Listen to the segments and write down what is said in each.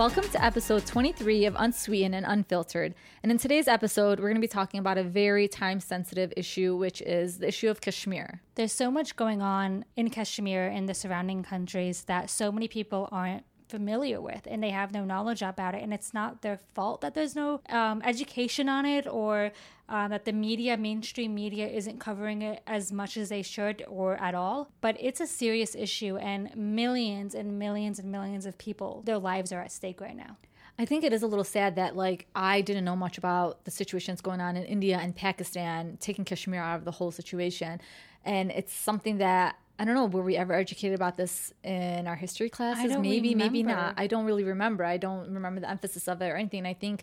Welcome to episode 23 of Unsweetened and Unfiltered. And in today's episode, we're going to be talking about a very time sensitive issue, which is the issue of Kashmir. There's so much going on in Kashmir and the surrounding countries that so many people aren't familiar with and they have no knowledge about it and it's not their fault that there's no um, education on it or uh, that the media mainstream media isn't covering it as much as they should or at all but it's a serious issue and millions and millions and millions of people their lives are at stake right now I think it is a little sad that like I didn't know much about the situations going on in India and Pakistan, taking Kashmir out of the whole situation. And it's something that I don't know, were we ever educated about this in our history classes? Maybe, remember. maybe not. I don't really remember. I don't remember the emphasis of it or anything. I think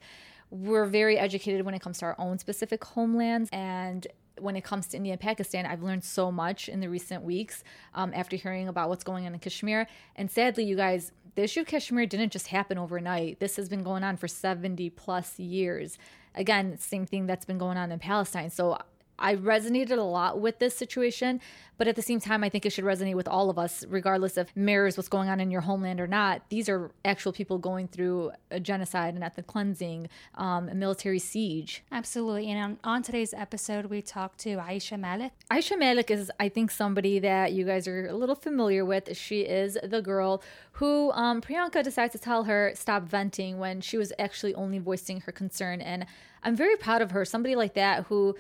we're very educated when it comes to our own specific homelands and when it comes to India and Pakistan, I've learned so much in the recent weeks um, after hearing about what's going on in Kashmir. And sadly, you guys, the issue of Kashmir didn't just happen overnight. This has been going on for 70 plus years. Again, same thing that's been going on in Palestine. So I resonated a lot with this situation, but at the same time, I think it should resonate with all of us, regardless of mirrors what's going on in your homeland or not. These are actual people going through a genocide, an ethnic cleansing, um, a military siege. absolutely and on, on today's episode we talked to aisha malik Aisha Malik is, I think, somebody that you guys are a little familiar with. She is the girl who um, Priyanka decided to tell her stop venting when she was actually only voicing her concern. And I'm very proud of her. Somebody like that who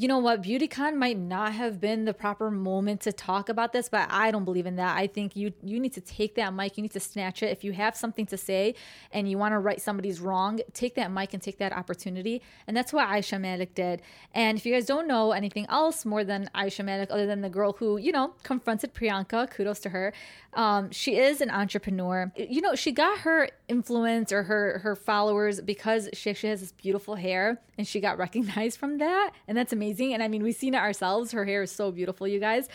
you know what? Beautycon might not have been the proper moment to talk about this but i don't believe in that. I think you you need to take that mic you need to snatch it. If you have something to say and you want to right somebody's wrong take that mic and take that opportunity. And that's what aisha malik did. And if you guys don't know anything else more than aisha malik other than the girl who you know confronted priyanka kudos to her um, she is an entrepreneur. You know she got her influence or her her followers because she actually has this beautiful hair and she got recognized from that. And that's amazing and i mean we've seen it ourselves. Her hair is so beautiful you guys.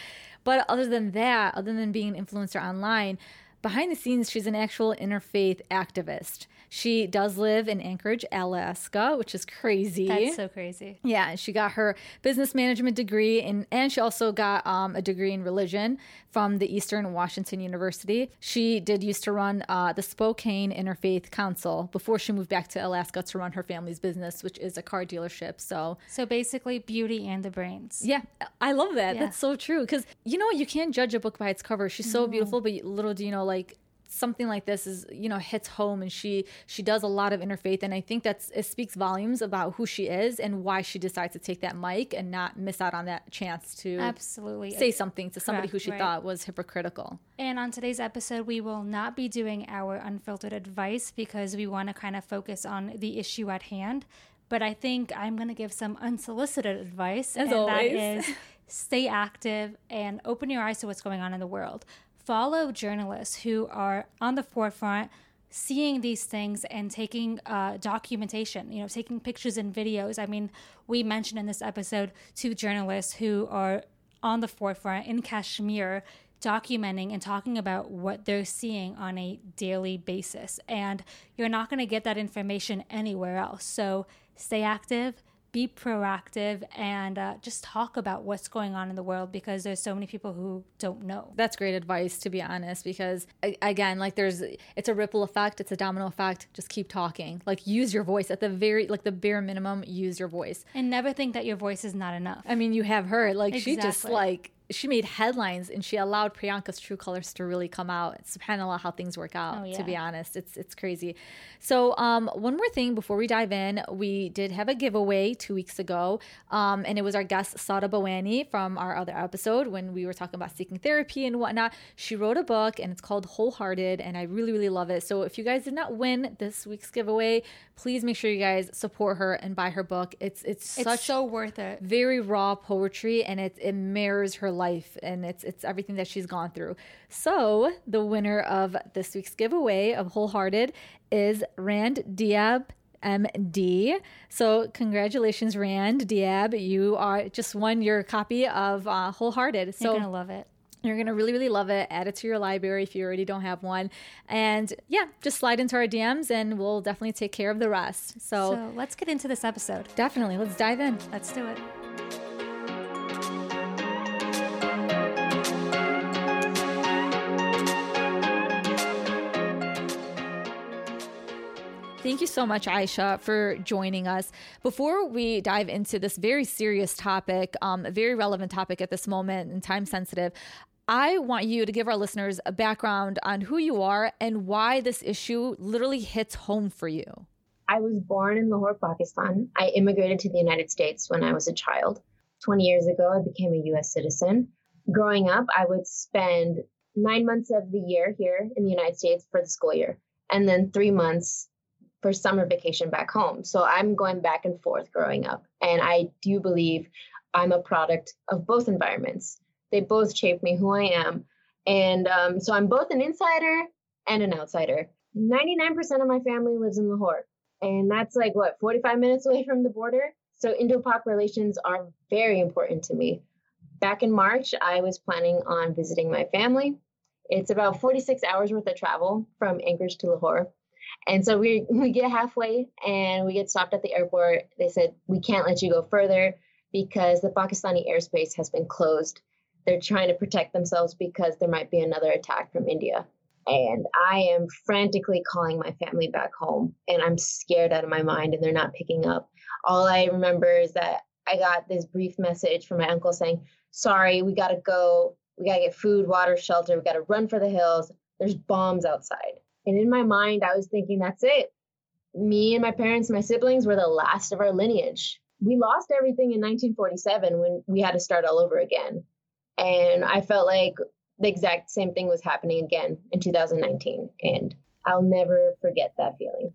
But other than that other than being an influencer online behind the scenes she's an actual interfaith activist she does live in anchorage alaska which is crazy that's so crazy yeah, and she got her business management degree, and and she also got um, a degree in religion from the Eastern Washington University. She did used to run uh, the Spokane Interfaith Council before she moved back to Alaska to run her family's business, which is a car dealership. So so basically beauty and the brains yeah, I love that. Yeah. That's so true. Because you know you can't judge a book by its cover. She's so beautiful, but little do you know, like something like this is you know hits home and she she does a lot of interfaith and i think that's it speaks volumes about who she is and why she decides to take that mic and not miss out on that chance to absolutely say something to somebody Correct, who she right. thought was hypocritical And on today's episode, we will not be doing our unfiltered advice because we want to kind of focus on the issue at hand. But I think I'm going to give some unsolicited advice. As and always. that is stay active and open your eyes to what's going on in the world. Follow journalists who are on the forefront seeing these things and taking uh, documentation, you know, taking pictures and videos. I mean, we mentioned in this episode two journalists who are on the forefront in Kashmir documenting and talking about what they're seeing on a daily basis. And you're not going to get that information anywhere else. So stay active, be proactive, and uh, just talk about what's going on in the world because there's so many people who don't know. that's great advice to be honest because again like there's it's a ripple effect it's a domino effect just keep talking like use your voice at the very like the bare minimum use your voice And never think that your voice is not enough. I mean, you have her. Like she just like she made headlines and she allowed Priyanka's true colors to really come out. It's subhanallah how things work out. Oh, To be honest, it's it's crazy. So um, one more thing before we dive in, we did have a giveaway two weeks ago, um, and it was our guest Sada Bawani from our other episode when we were talking about seeking therapy and whatnot. She wrote a book and it's called Wholehearted, and I really really love it. So if you guys did not win this week's giveaway, please make sure you guys support her and buy her book. It's it's, It's such so worth it. very raw poetry and it, it mirrors her life and it's it's everything that she's gone through. So the winner of this week's giveaway of Wholehearted is Rand Diab MD. So congratulations, Rand Diab. You are just won your copy of uh, Wholehearted. You're going to love it. you're going to really, really love it. Add it to your library if you already don't have one. And yeah, just slide into our DMs and we'll definitely take care of the rest. So, So let's get into this episode. definitely, let's dive in. Let's do it. Thank you so much, Aisha, for joining us. Before we dive into this very serious topic, um, a very relevant topic at this moment and time sensitive, I want you to give our listeners a background on who you are and why this issue literally hits home for you. I was born in Lahore, Pakistan. I immigrated to the United States when I was a child. 20 years ago, I became a US citizen. Growing up, I would spend nine months of the year here in the United States for the school year, and then three months for summer vacation back home. So I'm going back and forth growing up. And I do believe I'm a product of both environments. They both shaped me who I am. And um, so I'm both an insider and an outsider. 99% of my family lives in Lahore. And that's like what, 45 minutes away from the border? So Indo Pak relations are very important to me. Back in March, I was planning on visiting my family. It's about 46 hours worth of travel from Anchorage to Lahore. And so we we get halfway and we get stopped at the airport. They said we can't let you go further because the Pakistani airspace has been closed. They're trying to protect themselves because there might be another attack from India. And I am frantically calling my family back home and I'm scared out of my mind and they're not picking up. All I remember is that I got this brief message from my uncle saying, Sorry, we got to go. We got to get food, water, shelter. We got to run for the hills. There's bombs outside. And in my mind, I was thinking, that's it. Me and my parents, my siblings were the last of our lineage. We lost everything in 1947 when we had to start all over again. And I felt like the exact same thing was happening again in 2019. And I'll never forget that feeling.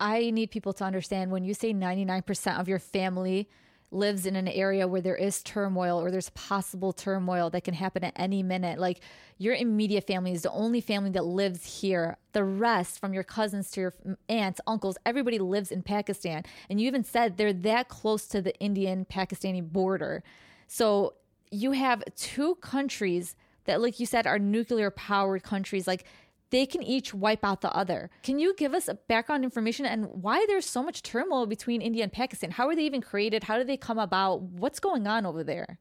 I need people to understand when you say 99% of your family lives in an area where there is turmoil or there's possible turmoil that can happen at any minute. Like your immediate family is the only family that lives here. The rest, from your cousins to your aunts, uncles, everybody lives in Pakistan. And you even said they're that close to the Indian Pakistani border. So you have two countries that, like you said, are nuclear powered countries. Like they can each wipe out the other. Can you give us a background information and why there's so much turmoil between India and Pakistan? How are they even created? How did they come about? What's going on over there?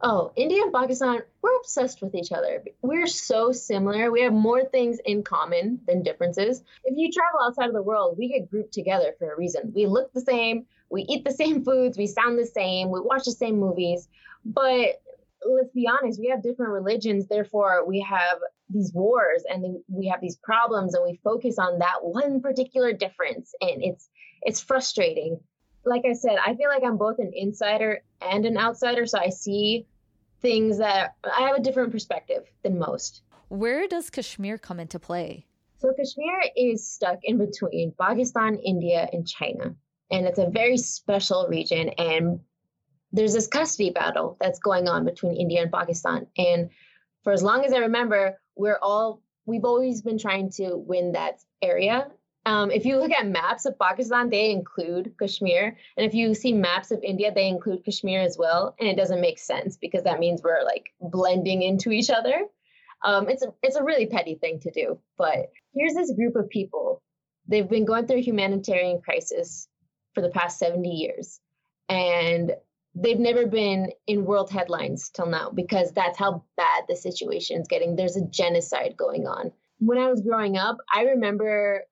Oh, India and Pakistan, we're obsessed with each other. We're so similar. We have more things in common than differences. If you travel outside of the world, we get grouped together for a reason. We look the same, we eat the same foods, we sound the same, we watch the same movies. But let's be honest, we have different religions, therefore we have these wars and we have these problems and we focus on that one particular difference. And it's it's frustrating. Like i said i feel like i'm both an insider and an outsider. So i see things that i have a different perspective than most. Where does kashmir come into play? So kashmir is stuck in between pakistan india and china. And it's a very special region. And there's this custody battle that's going on between india and pakistan and for as long as i remember we're all we've always been trying to win that area. Um, if you look at maps of Pakistan, they include Kashmir, and if you see maps of India, they include Kashmir as well. And it doesn't make sense because that means we're like blending into each other. Um, it's a it's a really petty thing to do. But here's this group of people. They've been going through a humanitarian crisis for the past 70 years, and they've never been in world headlines till now because that's how bad the situation is getting. There's a genocide going on. When I was growing up, I remember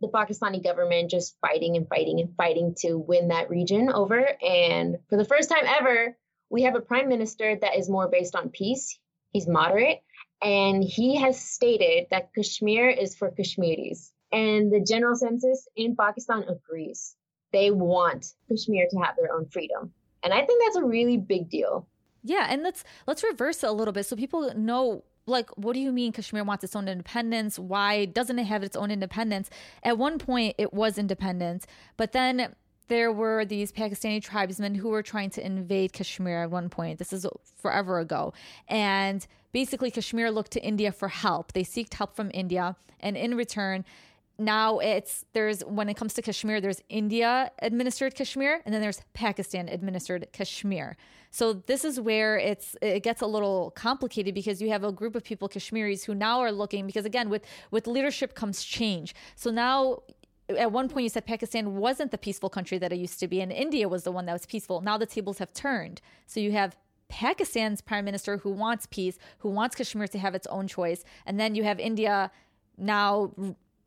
the Pakistani government just fighting and fighting and fighting to win that region over. And for the first time ever, we have a prime minister that is more based on peace. He's moderate. And he has stated that Kashmir is for Kashmiris. And the general census in Pakistan agrees. They want Kashmir to have their own freedom. And I think that's a really big deal. Yeah, and let's let's reverse it a little bit so people know like what do you mean Kashmir wants its own independence? Why doesn't it have its own independence? At one point it was independent, but then there were these Pakistani tribesmen who were trying to invade Kashmir at one point. This is forever ago. And basically Kashmir looked to India for help. They seeked help from India and in return now it's there's when it comes to Kashmir, there's India administered Kashmir and then there's Pakistan administered Kashmir. So this is where it's it gets a little complicated because you have a group of people Kashmiris who now are looking because again with with leadership comes change. So now at one point you said Pakistan wasn't the peaceful country that it used to be and India was the one that was peaceful. Now the tables have turned. So you have Pakistan's prime minister who wants peace, who wants Kashmir to have its own choice, and then you have India now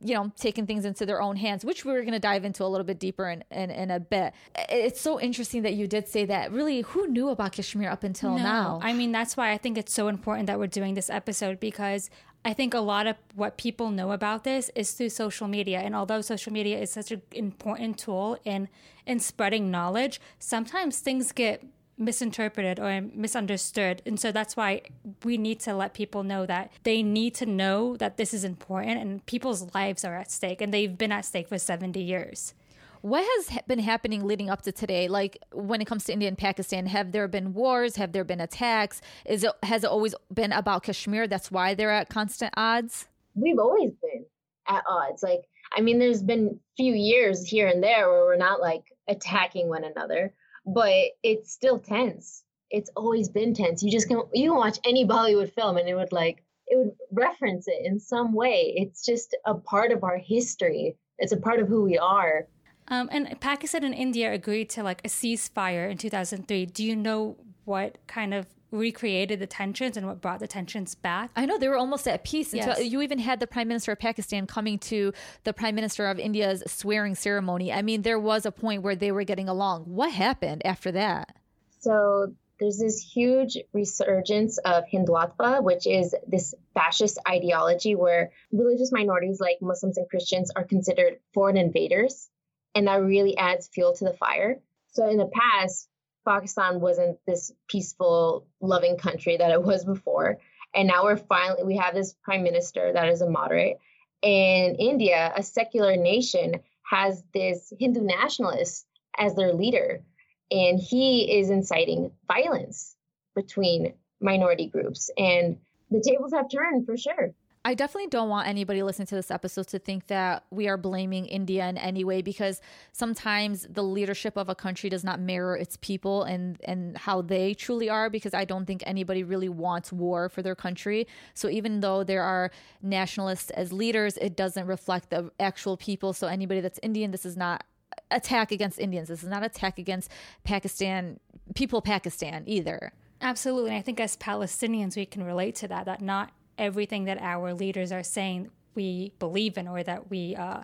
you know, taking things into their own hands, which we are going to dive into a little bit deeper in, in, in, a bit. It's so interesting that you did say that. Really, who knew about Kashmir up until no. now? I mean, that's why I think it's so important that we're doing this episode because I think a lot of what people know about this is through social media. And although social media is such an important tool in in spreading knowledge, sometimes things get misinterpreted or misunderstood. And so that's why we need to let people know that they need to know that this is important and people's lives are at stake and they've been at stake for 70 years. What has been happening leading up to today? Like when it comes to India and Pakistan, have there been wars? Have there been attacks? Is it has it always been about Kashmir? That's why they're at constant odds. We've always been at odds. Like I mean, there's been few years here and there where we're not like attacking one another, but it's still tense. It's always been tense. You just can you can watch any Bollywood film and it would like it would reference it in some way. It's just a part of our history. It's a part of who we are. Um, and Pakistan and India agreed to like a ceasefire in 2003. Do you know what kind of recreated the tensions and what brought the tensions back. I know they were almost at peace. Yes. Until you even had the Prime Minister of Pakistan coming to the Prime Minister of India's swearing ceremony. I mean, there was a point where they were getting along. What happened after that? So there's this huge resurgence of Hindutva, which is this fascist ideology where religious minorities like Muslims and Christians are considered foreign invaders and that really adds fuel to the fire. So in the past, Pakistan wasn't this peaceful, loving country that it was before, and now we're finally we have this prime minister that is a moderate. And India, a secular nation, has this Hindu nationalist as their leader, and he is inciting violence between minority groups. And the tables have turned for sure. I definitely don't want anybody listening to this episode to think that we are blaming India in any way because sometimes the leadership of a country does not mirror its people and and how they truly are because I don't think anybody really wants war for their country. So even though there are nationalists as leaders, it doesn't reflect the actual people. So anybody that's Indian, this is not attack against Indians. This is not attack against Pakistan people Pakistan either. Absolutely. And I think as Palestinians we can relate to that that not everything that our leaders are saying we believe in or that we uh,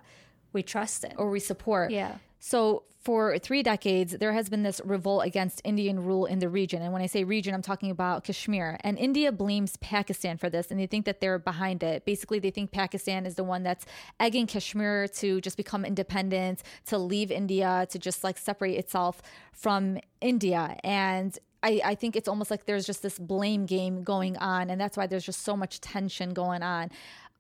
we trust in or we support. Yeah. So for three decades, there has been this revolt against Indian rule in the region. And when I say region, I'm talking about Kashmir. And India blames Pakistan for this, and they think that they're behind it. Basically, they think Pakistan is the one that's egging Kashmir to just become independent, to leave India, to just like separate itself from India. And I, I think it's almost like there's just this blame game going on, and that's why there's just so much tension going on.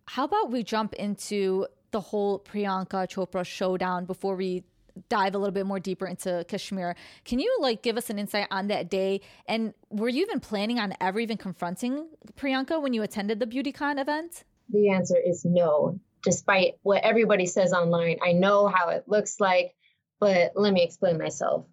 How about we jump into the whole Priyanka Chopra showdown before we dive a little bit more deeper into Kashmir. Can you like give us an insight on that day? And were you even planning on ever even confronting Priyanka when you attended the BeautyCon event? The answer is no. Despite what everybody says online, I know how it looks like, but let me explain myself.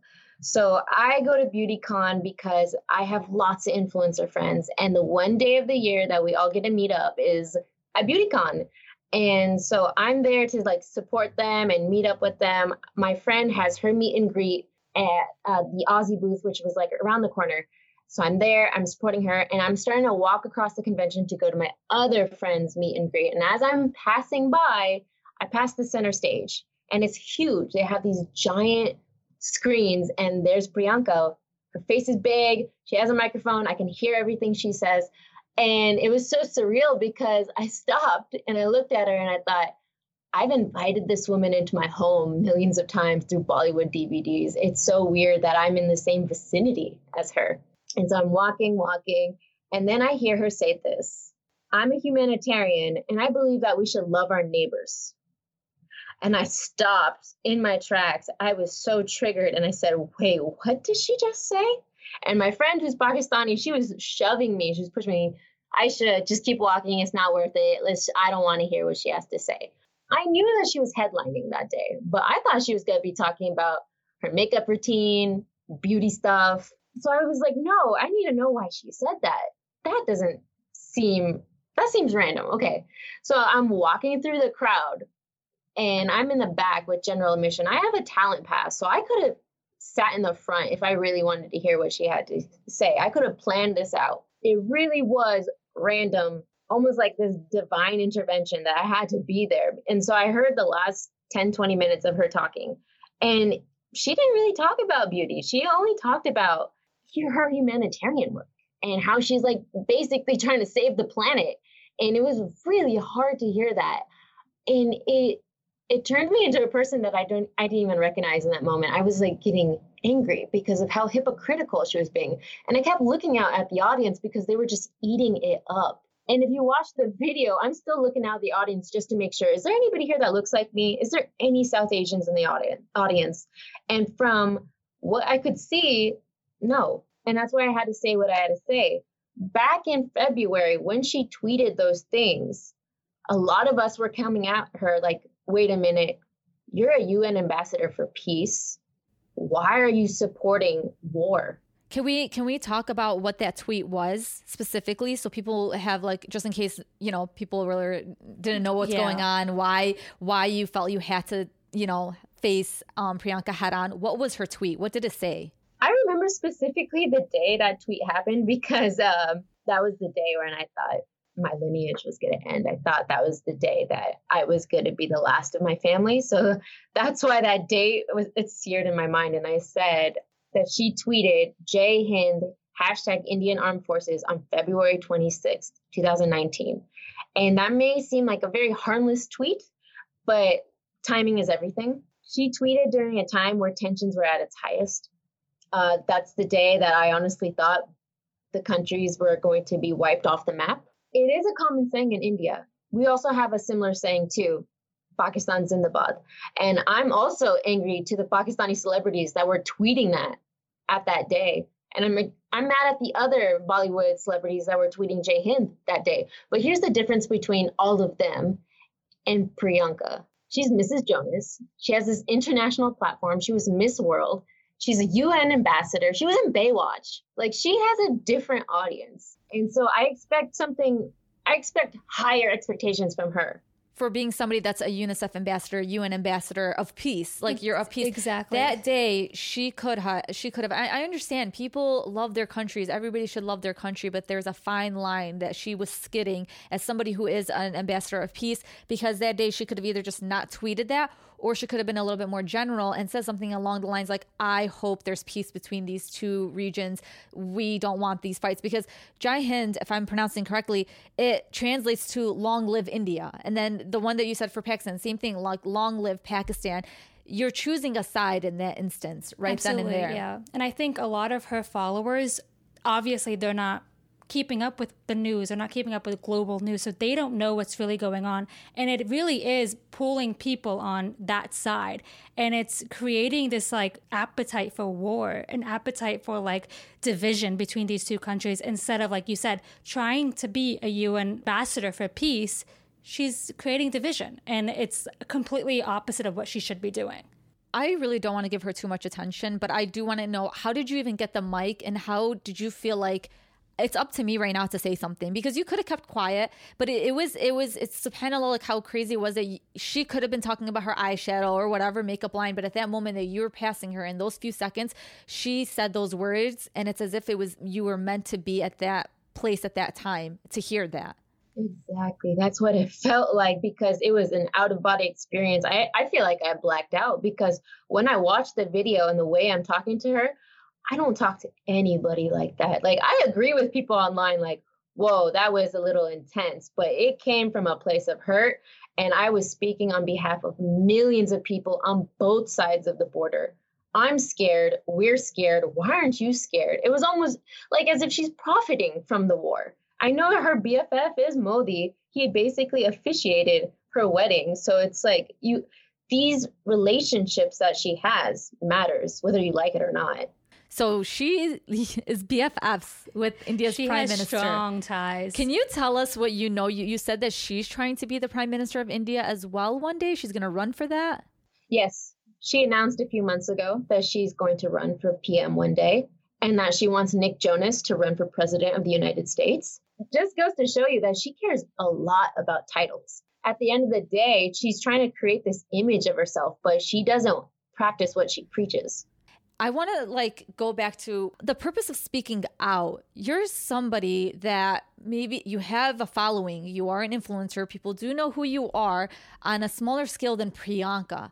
So I go to BeautyCon because I have lots of influencer friends, and the one day of the year that we all get to meet up is at BeautyCon. And so I'm there to like support them and meet up with them. My friend has her meet and greet at uh, the Aussie booth, which was like around the corner. So I'm there, I'm supporting her, and I'm starting to walk across the convention to go to my other friend's meet and greet. And as I'm passing by, I pass the center stage, and it's huge. They have these giant screens and there's Priyanka. Her face is big. She has a microphone. I can hear everything she says. And it was so surreal because I stopped and I looked at her and I thought, I've invited this woman into my home millions of times through Bollywood DVDs. It's so weird that I'm in the same vicinity as her. And so I'm walking, walking, and then I hear her say this I'm a humanitarian and I believe that we should love our neighbors. And I stopped in my tracks. I was so triggered. And I said, Wait, what did she just say? And my friend who's Pakistani, she was shoving me. She was pushing me. I should just keep walking. It's not worth it. Let's, I don't want to hear what she has to say. I knew that she was headlining that day, but I thought she was going to be talking about her makeup routine, beauty stuff. So I was like, no, I need to know why she said that. That doesn't seem, that seems random. Okay. So I'm walking through the crowd and I'm in the back with general admission. I have a talent pass, so I could have sat in the front if I really wanted to hear what she had to say. I could have planned this out. It really was random almost like this divine intervention that I had to be there. And so I heard the last 10, 20 minutes of her talking. And she didn't really talk about beauty. She only talked about her humanitarian work and how she's like basically trying to save the planet. And it was really hard to hear that. And it it turned me into a person that I don't I didn't even recognize in that moment. I was like getting angry because of how hypocritical she was being. And I kept looking out at the audience because they were just eating it up. And if you watch the video, I'm still looking out at the audience just to make sure is there anybody here that looks like me? Is there any South Asians in the audience? And from what I could see, no. And that's why I had to say what I had to say. Back in February, when she tweeted those things, a lot of us were coming at her like, wait a minute, you're a UN ambassador for peace. Why are you supporting war? Can we can we talk about what that tweet was specifically so people have like just in case you know people really didn't know what's yeah. going on why why you felt you had to you know face um, Priyanka head on what was her tweet what did it say I remember specifically the day that tweet happened because um, that was the day when I thought my lineage was going to end. I thought that was the day that I was going to be the last of my family. So that's why that date was it's seared in my mind. And I said, that she tweeted Jai Hind hashtag Indian Armed Forces on February 26th, 2019. And that may seem like a very harmless tweet, but timing is everything. She tweeted during a time where tensions were at its highest. Uh, that's the day that I honestly thought the countries were going to be wiped off the map. It is a common saying in India. We also have a similar saying too Pakistan Zindabad. And I'm also angry to the Pakistani celebrities that were tweeting that at that day. And I'm I'm mad at the other Bollywood celebrities that were tweeting Jai Hind that day. But here's the difference between all of them and Priyanka. She's Mrs. Jonas. She has this international platform. She was Miss World. She's a UN ambassador. She was in Baywatch. Like she has a different audience. And so I expect something I expect higher expectations from her for being somebody that's a UNICEF ambassador, UN ambassador of peace. Like you're of peace. Exactly. That day, she could have. She could have. I, I, understand people love their countries. Everybody should love their country, but there's a fine line that she was skidding as somebody who is an ambassador of peace. Because that day, she could have either just not tweeted that, or she could have been a little bit more general and said something along the lines like, "I hope there's peace between these two regions. We don't want these fights." Because Jai Hind, if I'm pronouncing correctly, it translates to "Long live India," and then the one that you said for Pakistan, same thing, like long live Pakistan. You're choosing a side in that instance, right Absolutely, then and there. Yeah. And I think a lot of her followers, obviously, they're not keeping up with the news. They're not keeping up with global news so they don't know what's really going on. And it really is pulling people on that side. And it's creating this like appetite for war an appetite for like division between these two countries. Instead of like you said trying to be a UN ambassador for peace she's creating division. And it's completely opposite of what she should be doing. I really don't want to give her too much attention, but I do want to know how did you even get the mic and how did you feel like it's up to me right now to say something because you could have kept quiet, but it, it was it was it's of like how crazy was it? She could have been talking about her eyeshadow or whatever makeup line, but at that moment that you were passing her in those few seconds, she said those words, and it's as if it was you were meant to be at that place at that time to hear that. Exactly. That's what it felt like because it was an out of body experience. I, I feel like I blacked out because when I watched the video and the way I'm talking to her, I don't talk to anybody like that. Like, I agree with people online, like, whoa, that was a little intense, but it came from a place of hurt. And I was speaking on behalf of millions of people on both sides of the border. I'm scared. We're scared. Why aren't you scared? It was almost like as if she's profiting from the war I know her BFF is Modi. He basically officiated her wedding. So it's like you these relationships that she has matters whether you like it or not. So she is BFFs with India's she prime has minister. Strong ties. Can you tell us what you know? You you said that she's trying to be the prime minister of India as well one day. She's going to run for that. Yes, she announced a few months ago that she's going to run for PM one day, and that she wants Nick Jonas to run for president of the United States just goes to show you that she cares a lot about titles. At the end of the day, she's trying to create this image of herself, but she doesn't practice what she preaches. I want to like go back to the purpose of speaking out. You're somebody that maybe you have a following, you are an influencer, people do know who you are on a smaller scale than Priyanka,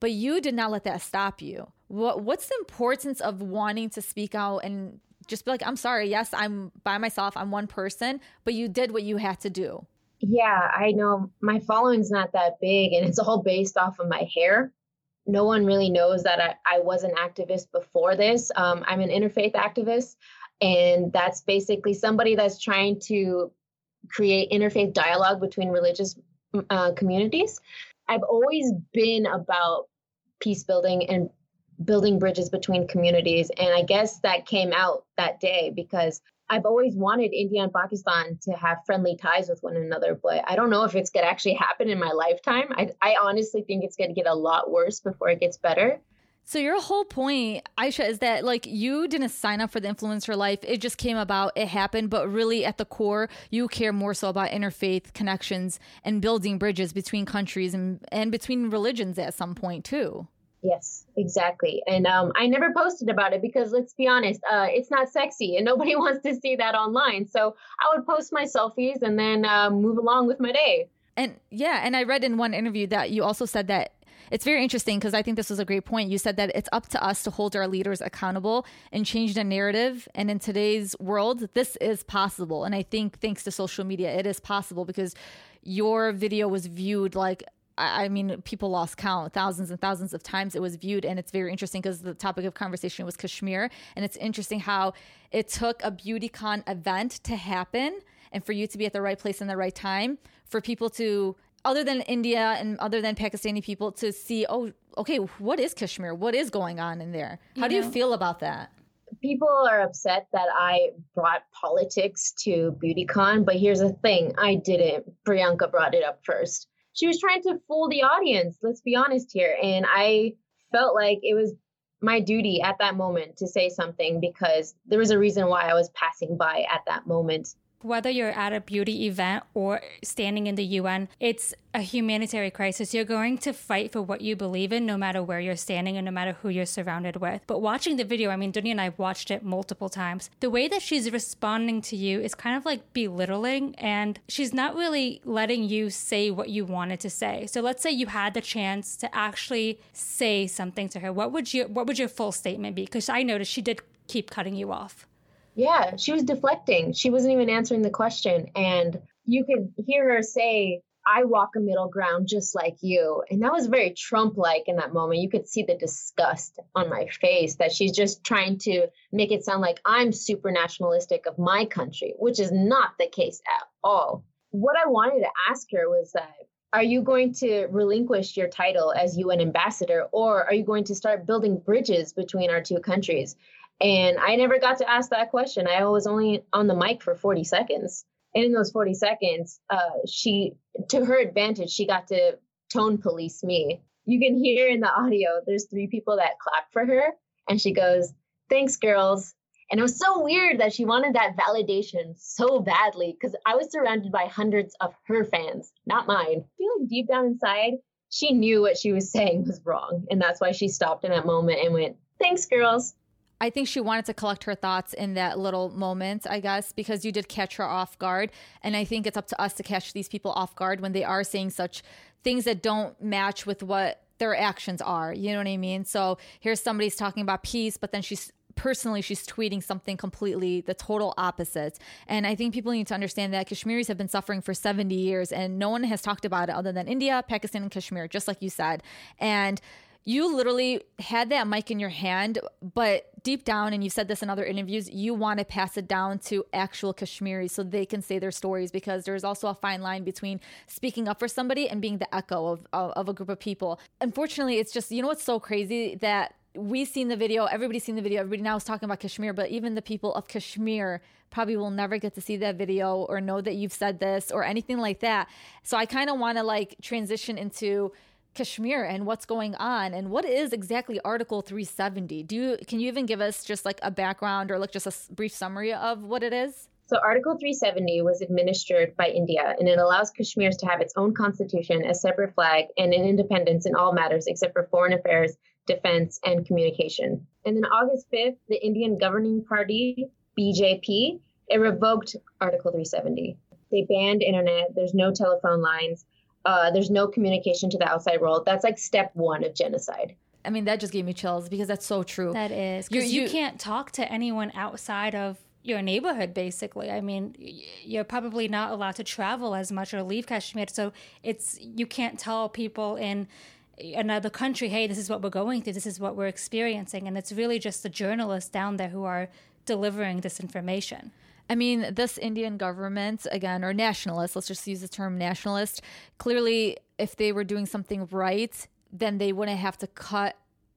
but you did not let that stop you. What what's the importance of wanting to speak out and just be like, I'm sorry, yes, I'm by myself, I'm one person, but you did what you had to do. Yeah, I know my following's not that big and it's all based off of my hair no one really knows that I, I was an activist before this. Um, I'm an interfaith activist, and that's basically somebody that's trying to create interfaith dialogue between religious uh, communities. I've always been about peace building and building bridges between communities. And I guess that came out that day because I've always wanted India and Pakistan to have friendly ties with one another, but I don't know if it's going to actually happen in my lifetime. I, I honestly think it's going to get a lot worse before it gets better. So your whole point, Aisha, is that like you didn't sign up for the influencer life. It just came about, it happened, but really at the core, you care more so about interfaith connections and building bridges between countries and, and between religions at some point too. Yes, exactly. And um, I never posted about it because let's be honest, uh, it's not sexy and nobody wants to see that online. So I would post my selfies and then uh, move along with my day. And yeah, and I read in one interview that you also said that it's very interesting because I think this was a great point. You said that it's up to us to hold our leaders accountable and change the narrative. And in today's world, this is possible. And I think thanks to social media, it is possible because your video was viewed like I mean, people lost count. Thousands and thousands of times it was viewed. And it's very interesting because the topic of conversation was Kashmir. And it's interesting how it took a BeautyCon event to happen and for you to be at the right place in the right time, for people to, other than India and other than Pakistani people, to see, oh, okay, what is Kashmir? What is going on in there? How you do know, you feel about that? People are upset that I brought politics to BeautyCon, but here's the thing I didn't. Priyanka brought it up first she was trying to fool the audience. Let's be honest here. And I felt like it was my duty at that moment to say something because there was a reason why I was passing by at that moment whether you're at a beauty event or standing in the UN, it's a humanitarian crisis. You're going to fight for what you believe in, no matter where you're standing and no matter who you're surrounded with. But watching the video, I mean, Dunya and I watched it multiple times. The way that she's responding to you is kind of like belittling, and she's not really letting you say what you wanted to say. So let's say you had the chance to actually say something to her. What would you? What would your full statement be? Because I noticed she did keep cutting you off. Yeah, she was deflecting. She wasn't even answering the question. And you could hear her say, I walk a middle ground just like you. And that was very Trump like in that moment. You could see the disgust on my face that she's just trying to make it sound like I'm super nationalistic of my country, which is not the case at all. What I wanted to ask her was that are you going to relinquish your title as UN ambassador or are you going to start building bridges between our two countries? And I never got to ask that question. I was only on the mic for 40 seconds. And in those 40 seconds, uh, she, to her advantage, she got to tone police me. You can hear in the audio, there's three people that clap for her. And she goes, Thanks, girls. And it was so weird that she wanted that validation so badly because I was surrounded by hundreds of her fans, not mine. I feel like deep down inside, she knew what she was saying was wrong. And that's why she stopped in that moment and went, Thanks, girls. I think she wanted to collect her thoughts in that little moment, I guess, because you did catch her off guard. And I think it's up to us to catch these people off guard when they are saying such things that don't match with what their actions are. You know what I mean? So here's somebody's talking about peace, but then she's personally she's tweeting something completely the total opposite and i think people need to understand that kashmiris have been suffering for 70 years and no one has talked about it other than india pakistan and kashmir just like you said and you literally had that mic in your hand, but deep down, and you've said this in other interviews, you want to pass it down to actual Kashmiris so they can say their stories because there's also a fine line between speaking up for somebody and being the echo of, of, of a group of people. Unfortunately, it's just, you know what's so crazy? That we've seen the video, everybody's seen the video, everybody now is talking about Kashmir, but even the people of Kashmir probably will never get to see that video or know that you've said this or anything like that. So I kind of want to like transition into Kashmir and what's going on and what is exactly Article 370? Do you can you even give us just like a background or like just a brief summary of what it is? So Article 370 was administered by India and it allows Kashmirs to have its own constitution, a separate flag, and an independence in all matters except for foreign affairs, defense, and communication. And then August 5th, the Indian governing party, BJP, it revoked Article 370. They banned internet, there's no telephone lines, uh, there's no communication to the outside world. That's like step one of genocide. I mean, that just gave me chills because that's so true. That is. Because you, you can't talk to anyone outside of your neighborhood basically i mean you're probably not allowed to travel as much or leave kashmir so it's you can't tell people in another country hey this is what we're going through this is what we're experiencing and it's really just the journalists down there who are delivering this information I mean, this Indian government, again, or nationalist, let's just use the term nationalist, clearly, if they were doing something right, then they wouldn't have to cut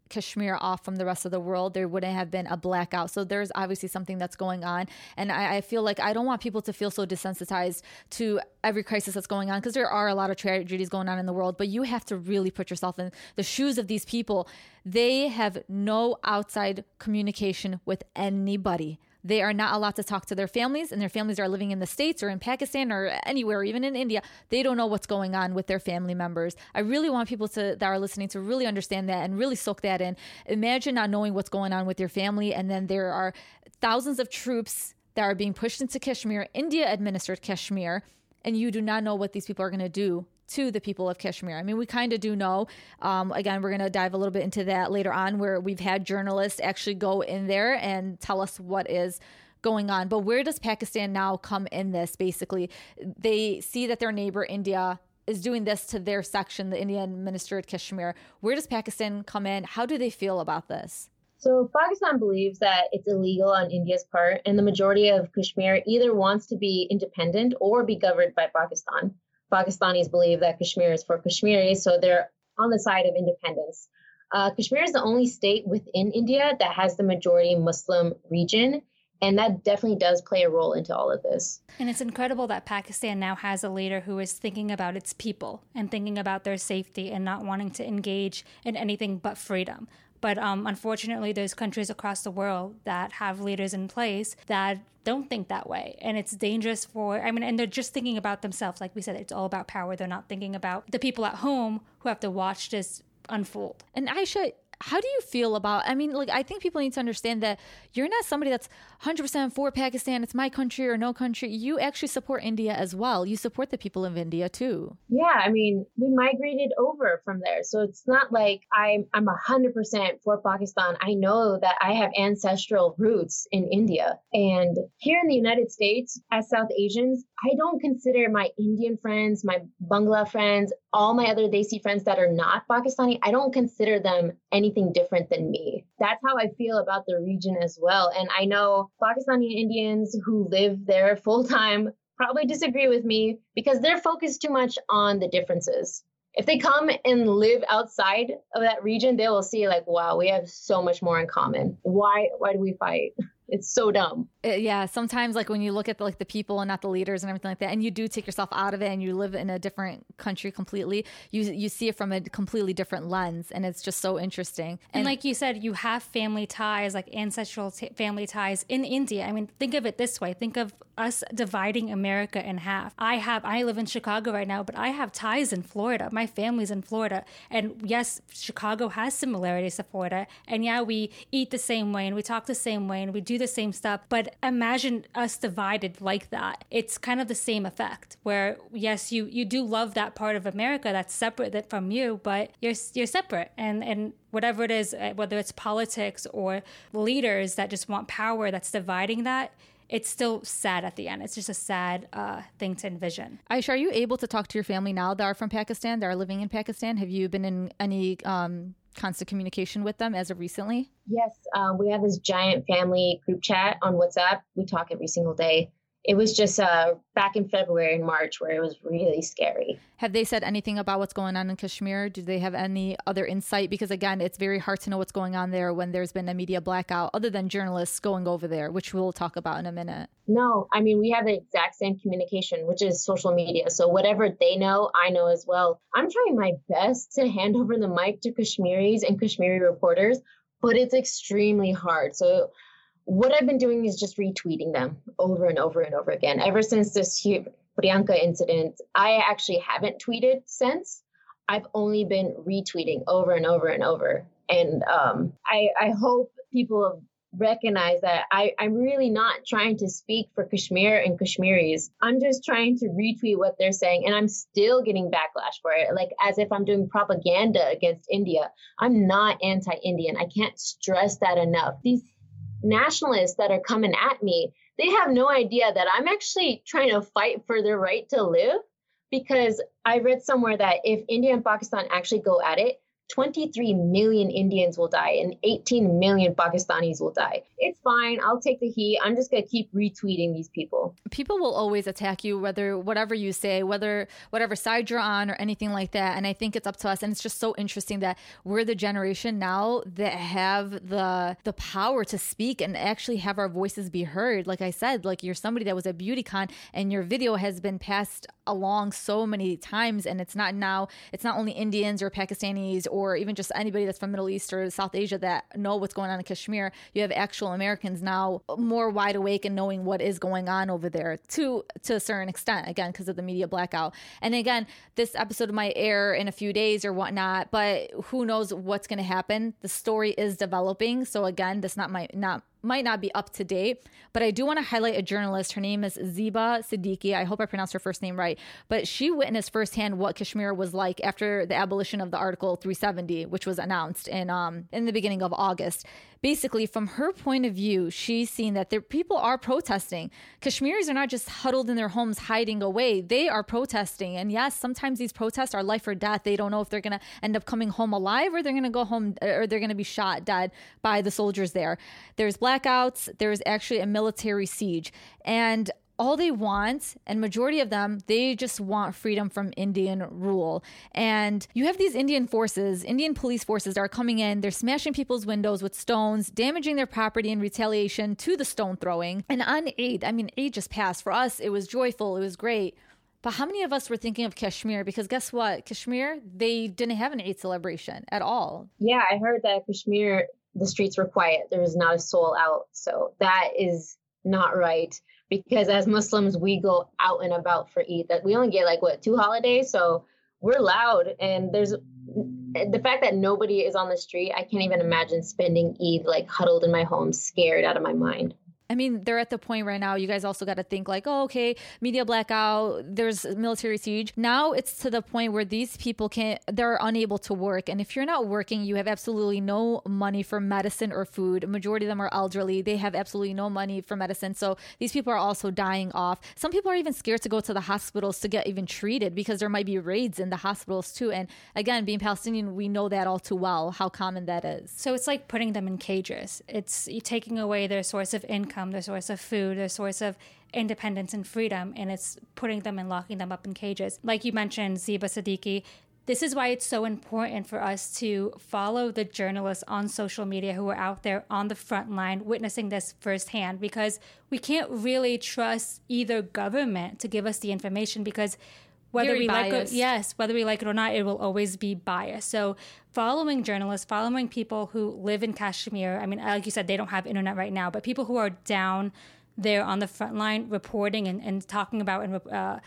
Kashmir off from the rest of the world, there wouldn't have been a blackout. So there's obviously something that's going on. And I, I feel like I don't want people to feel so desensitized to every crisis that's going on because there are a lot of tragedies going on in the world, but you have to really put yourself in the shoes of these people. They have no outside communication with anybody. They are not allowed to talk to their families, and their families are living in the States or in Pakistan or anywhere, even in India. They don't know what's going on with their family members. I really want people to that are listening to really understand that and really soak that in. Imagine not knowing what's going on with your family, and then there are thousands of troops that are being pushed into Kashmir, India administered Kashmir, and you do not know what these people are going to do to the people of Kashmir. I mean, we kind of do know. Um, again, we're going to dive a little bit into that later on, where we've had journalists actually go in there and tell us what is going on. But where does Pakistan now come in this? Basically, they see that their neighbor India is doing this to their section, the Indian minister at Kashmir. Where does Pakistan come in? How do they feel about this? So Pakistan believes that it's illegal on India's part, and the majority of Kashmir either wants to be independent or be governed by Pakistan. Pakistanis believe that Kashmir is for Kashmiris, so they're on the side of independence. Uh, Kashmir is the only state within India that has the majority Muslim region, and that definitely does play a role into all of this. And it's incredible that Pakistan now has a leader who is thinking about its people and thinking about their safety and not wanting to engage in anything but freedom. But um, unfortunately, there's countries across the world that have leaders in place that don't think that way. And it's dangerous for, I mean, and they're just thinking about themselves. Like we said, it's all about power. They're not thinking about the people at home who have to watch this unfold. And Aisha, how do you feel about i mean like i think people need to understand that you're not somebody that's 100% for pakistan. It's my country or no country. You actually support india as well. You support the people of india too. Yeah i mean we migrated over from there. So it's not like i'm i'm 100% for pakistan. I know that i have ancestral roots in india. And here in the united states as south asians i don't consider my indian friends my bangla friends all my other desi friends that are not pakistani i don't consider them anything different than me. That's how I feel about the region as well. And I know Pakistani Indians who live there full time probably disagree with me because they're focused too much on the differences. If they come and live outside of that region, they will see like, wow, we have so much more in common. Why why do we fight? It's so dumb. Uh, yeah, sometimes like when you look at the, like the people and not the leaders and everything like that, and you do take yourself out of it and you live in a different country completely, you you see it from a completely different lens, and it's just so interesting. And, and like you said, you have family ties, like ancestral t- family ties in India. I mean, think of it this way: think of us dividing America in half. I have I live in Chicago right now, but I have ties in Florida. My family's in Florida, and yes, Chicago has similarities to Florida, and yeah, we eat the same way and we talk the same way and we do the same stuff. But imagine us divided like that. It's kind of the same effect where yes, you you do love that part of America that's separate from you, but you're you're separate and and whatever it is, uh, whether it's politics or leaders that just want power that's dividing that, it's still sad at the end. It's just a sad uh, thing to envision. Aisha, are you able to talk to your family now that are from Pakistan, that are living in Pakistan? Have you been in any um, constant communication with them as of recently? Yes, uh, we have this giant family group chat on WhatsApp. We talk every single day it was just uh, back in February and March where it was really scary. Have they said anything about what's going on in Kashmir? Do they have any other insight? Because again, it's very hard to know what's going on there when there's been a media blackout, other than journalists going over there, which we'll talk about in a minute. No, I mean, we have the exact same communication, which is social media. So whatever they know, I know as well. I'm trying my best to hand over the mic to Kashmiris and Kashmiri reporters, but it's extremely hard. So what I've been doing is just retweeting them over and over and over again. Ever since this Priyanka incident, I actually haven't tweeted since. I've only been retweeting over and over and over And um, I, I hope people recognize that I, I'm really not trying to speak for Kashmir and Kashmiris. I'm just trying to retweet what they're saying, and I'm still getting backlash for it, like as if I'm doing propaganda against India. I'm not anti Indian. I can't stress that enough. These nationalists that are coming at me, they have no idea that I'm actually trying to fight for their right to live because I read somewhere that if India and Pakistan actually go at it, 23 million Indians will die and 18 million Pakistanis will die. It's fine. I'll take the heat. I'm just going to keep retweeting these people. People will always attack you, whether whatever you say, whether whatever side you're on or anything like that. And I think it's up to us. And it's just so interesting that we're the generation now that have the the power to speak and actually have our voices be heard. Like I said, like you're somebody that was at BeautyCon and your video has been passed along so many times and it's not now it's not only Indians or Pakistanis or even just anybody that's from Middle East or South Asia that know what's going on in Kashmir. You have actual Americans now more wide awake and knowing what is going on over there to to a certain extent. Again, because of the media blackout. And again, this episode might air in a few days or whatnot, but who knows what's going to happen? The story is developing. So again, this not might not might not be up to date, but I do want to highlight a journalist. Her name is Zeba Siddiqui. I hope I pronounced her first name right. But she witnessed firsthand what Kashmir was like after the abolition of the Article 370, which was announced in um in the beginning of August basically, from her point of view, she's seen that there people are protesting. Kashmiris are not just huddled in their homes hiding away; they are protesting. And yes, sometimes these protests are life or death. They don't know if they're going to end up coming home alive or they're going to go home or they're going to be shot dead by the soldiers there. There's blackouts. There's actually a military siege, and all they want and majority of them they just want freedom from indian rule and you have these indian forces indian police forces are coming in they're smashing people's windows with stones damaging their property in retaliation to the stone throwing and on Eid i mean Eid just passed for us it was joyful it was great but how many of us were thinking of Kashmir? Because guess what? Kashmir, they didn't have an Eid celebration at all. Yeah, I heard that Kashmir, the streets were quiet. There was not a soul out. So that is not right because as Muslims, we go out and about for Eid. That we only get like what two holidays, so we're loud. And there's the fact that nobody is on the street. I can't even imagine spending Eid like huddled in my home, scared out of my mind. I mean, they're at the point right now. You guys also got to think like, oh, okay, media blackout. There's military siege. Now it's to the point where these people can't. They're unable to work, and if you're not working, you have absolutely no money for medicine or food. Majority of them are elderly. They have absolutely no money for medicine. So these people are also dying off. Some people are even scared to go to the hospitals to get even treated because there might be raids in the hospitals too. And again, being Palestinian, we know that all too well how common that is. So it's like putting them in cages. It's taking away their source of income income, their source of food, their source of independence and freedom, and it's putting them and locking them up in cages. Like you mentioned, Zeba Siddiqui, this is why it's so important for us to follow the journalists on social media who are out there on the front line witnessing this firsthand because we can't really trust either government to give us the information because whether Very we biased. like it, yes, whether we like it or not, it will always be biased. So following journalists, following people who live in Kashmir. I mean, like you said, they don't have internet right now, but people who are down there on the front line reporting and, and talking about and uh,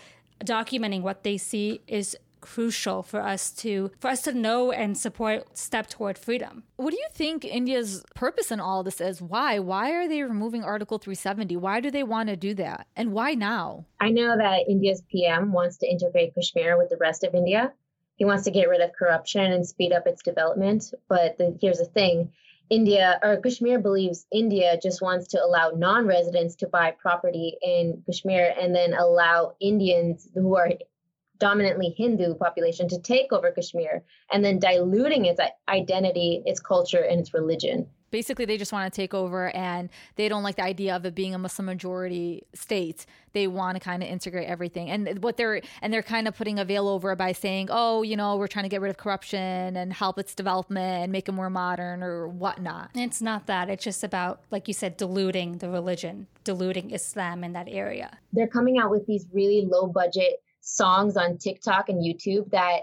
documenting what they see is crucial for us to for us to know and support step toward freedom. What do you think India's purpose in all this is? Why? Why are they removing Article 370? Why do they want to do that? And why now? I know that India's PM wants to integrate Kashmir with the rest of India. He wants to get rid of corruption and speed up its development. But the, here's the thing India or Kashmir believes India just wants to allow non residents to buy property in Kashmir and then allow Indians who are dominantly Hindu population to take over Kashmir and then diluting its identity, its culture, and its religion. Basically, they just want to take over and they don't like the idea of it being a Muslim majority state. They want to kind of integrate everything. And what they're and they're kind of putting a veil over by saying, oh, you know, we're trying to get rid of corruption and help its development and make it more modern or whatnot. It's not that. It's just about, like you said, diluting the religion, diluting Islam in that area. They're coming out with these really low budget songs on TikTok and YouTube that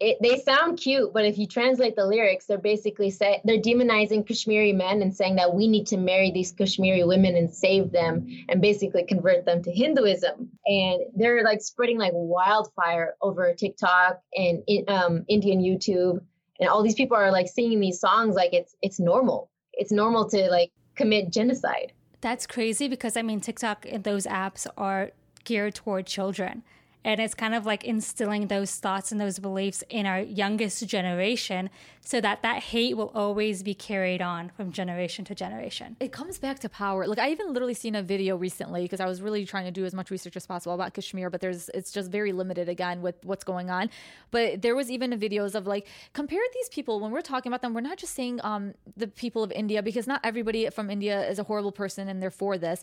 it, they sound cute, but if you translate the lyrics, they're basically say they're demonizing Kashmiri men and saying that we need to marry these Kashmiri women and save them and basically convert them to Hinduism. And they're like spreading like wildfire over TikTok and um, Indian YouTube. And all these people are like singing these songs like it's it's normal. It's normal to like commit genocide. That's crazy because i mean tiktok and those apps are geared toward children and it's kind of like instilling those thoughts and those beliefs in our youngest generation so that that hate will always be carried on from generation to generation. It comes back to power. Like I even literally seen a video recently because I was really trying to do as much research as possible about Kashmir, but there's it's just very limited again with what's going on. But there was even videos of like compare these people when we're talking about them. We're not just saying um, the people of India because not everybody from India is a horrible person and they're for this.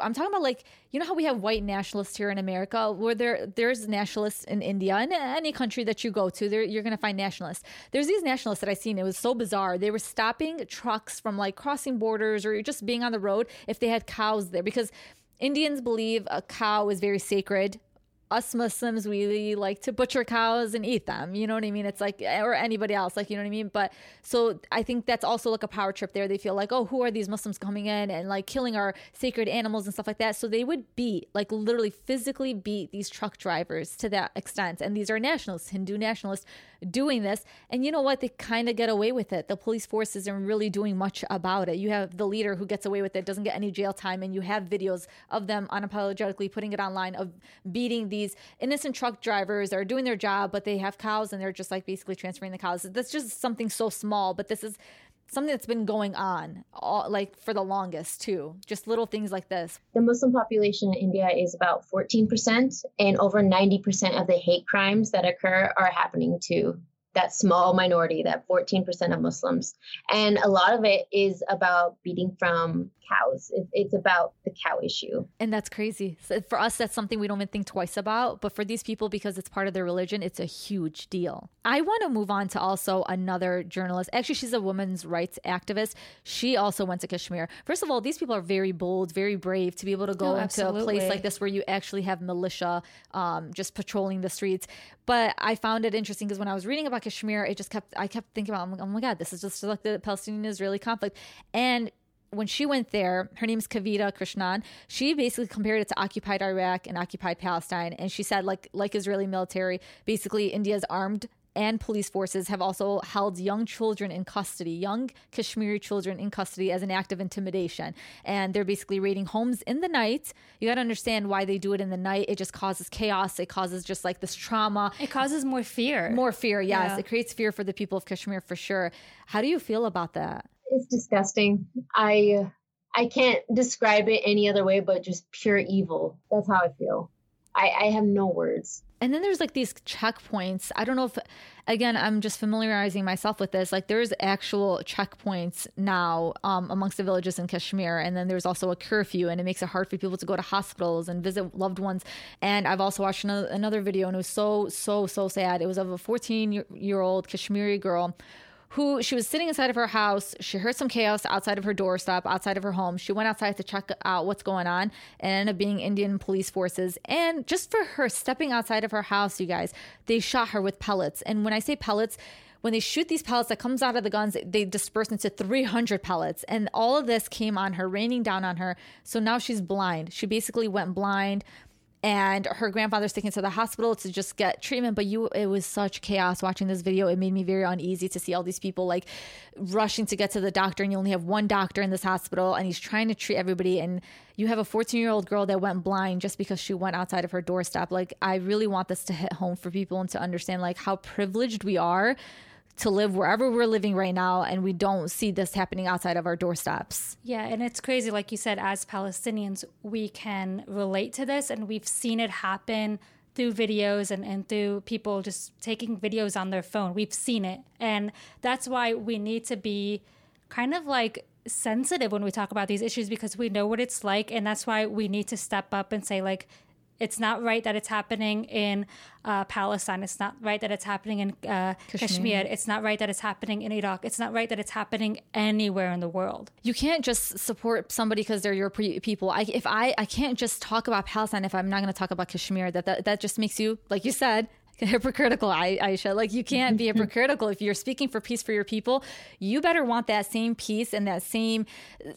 I'm talking about like you know how we have white nationalists here in America where there there's nationalists in India and any country that you go to there you're going to find nationalists. There's these nationalists that I seen. It was so bizarre. They were stopping trucks from like crossing borders or just being on the road if they had cows there because Indians believe a cow is very sacred us Muslims, we like to butcher cows and eat them. You know what I mean? It's like, eh, or anybody else, like, you know what I mean? But so I think that's also like a power trip there. They feel like, oh, who are these Muslims coming in and like killing our sacred animals and stuff like that? So they would beat, like, literally physically beat these truck drivers to that extent. And these are nationalists, Hindu nationalists doing this. And you know what? They kind of get away with it. The police force isn't really doing much about it. You have the leader who gets away with it, doesn't get any jail time, and you have videos of them unapologetically putting it online of beating these innocent truck drivers that are doing their job, but they have cows and they're just like basically transferring the cows. That's just something so small, but this is something that's been going on all, like for the longest too. Just little things like this. The muslim population in india is about 14% and over 90% of the hate crimes that occur are happening to that small minority, that 14% of Muslims. And a lot of it is about beating from cows. It, it's about the cow issue. And that's crazy. So for us, that's something we don't even think twice about. But for these people, because it's part of their religion, it's a huge deal. I want to move on to also another journalist. Actually, she's a women's rights activist. She also went to Kashmir. First of all, these people are very bold, very brave to be able to go oh, into a place like this where you actually have militia um, just patrolling the streets. But I found it interesting because when I was reading about Kashmir, it just kept I kept thinking about, oh my god, this is just like the Palestinian-Israeli conflict, and when she went there, her name's Kavita Krishnan. She basically compared it to occupied Iraq and occupied Palestine, and she said, like like Israeli military, basically India's armed and police forces have also held young children in custody, young Kashmiri children in custody as an act of intimidation. And they're basically raiding homes in the night. You got to understand why they do it in the night. It just causes chaos. It causes just like this trauma. It causes more fear. More fear, yes. Yeah. It creates fear for the people of Kashmir for sure. How do you feel about that? It's disgusting. I I can't describe it any other way but just pure evil. That's how I feel. I, I have no words. And then there's like these checkpoints. I don't know if, again, I'm just familiarizing myself with this. Like there's actual checkpoints now um, amongst the villages in Kashmir. And then there's also a curfew, and it makes it hard for people to go to hospitals and visit loved ones. And I've also watched another, another video, and it was so, so, so sad. It was of a 14 year old Kashmiri girl who she was sitting inside of her house. She heard some chaos outside of her doorstep, outside of her home. She went outside to check out what's going on and ended up being Indian police forces. And just for her stepping outside of her house, you guys, they shot her with pellets. And when I say pellets, when they shoot these pellets that comes out of the guns they disperse into 300 pellets and all of this came on her raining down on her so now she's blind she basically went blind and her grandfather's taken to the hospital to just get treatment but you it was such chaos watching this video. It made me very uneasy to see all these people like rushing to get to the doctor and you only have one doctor in this hospital and he's trying to treat everybody and you have a 14 year old girl that went blind just because she went outside of her doorstep. Like i really want this to hit home for people and to understand like how privileged we are to live wherever we're living right now and we don't see this happening outside of our doorsteps. Yeah, and it's crazy like you said as Palestinians we can relate to this and we've seen it happen through videos and, and through people just taking videos on their phone. We've seen it. And that's why we need to be kind of like sensitive when we talk about these issues because we know what it's like and that's why we need to step up and say like it's not right that it's happening in uh, Palestine. It's not right that it's happening in uh, Kashmir. Kashmir. It's not right that it's happening in Iraq. It's not right that it's happening anywhere in the world. You can't just support somebody because they're your pre- people. I, if I, I can't just talk about Palestine if I'm not going to talk about Kashmir. That, that that just makes you, like you said, hypocritical, Aisha. Like you can't be hypocritical if you're speaking for peace for your people. You better want that same peace and that same,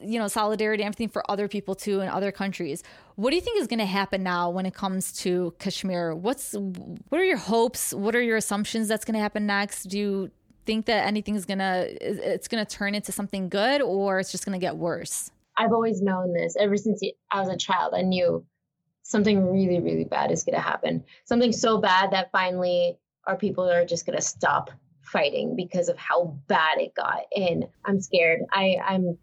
you know, solidarity, and everything for other people too in other countries. What do you think is going to happen now when it comes to Kashmir? What's what are your hopes? What are your assumptions that's going to happen next? Do you think that anything's gonna it's gonna turn into something good or it's just gonna get worse? I've always known this ever since I was a child. I knew something really, really bad is going to happen. Something so bad that finally our people are just going to stop fighting because of how bad it got. And I'm scared. I, I'm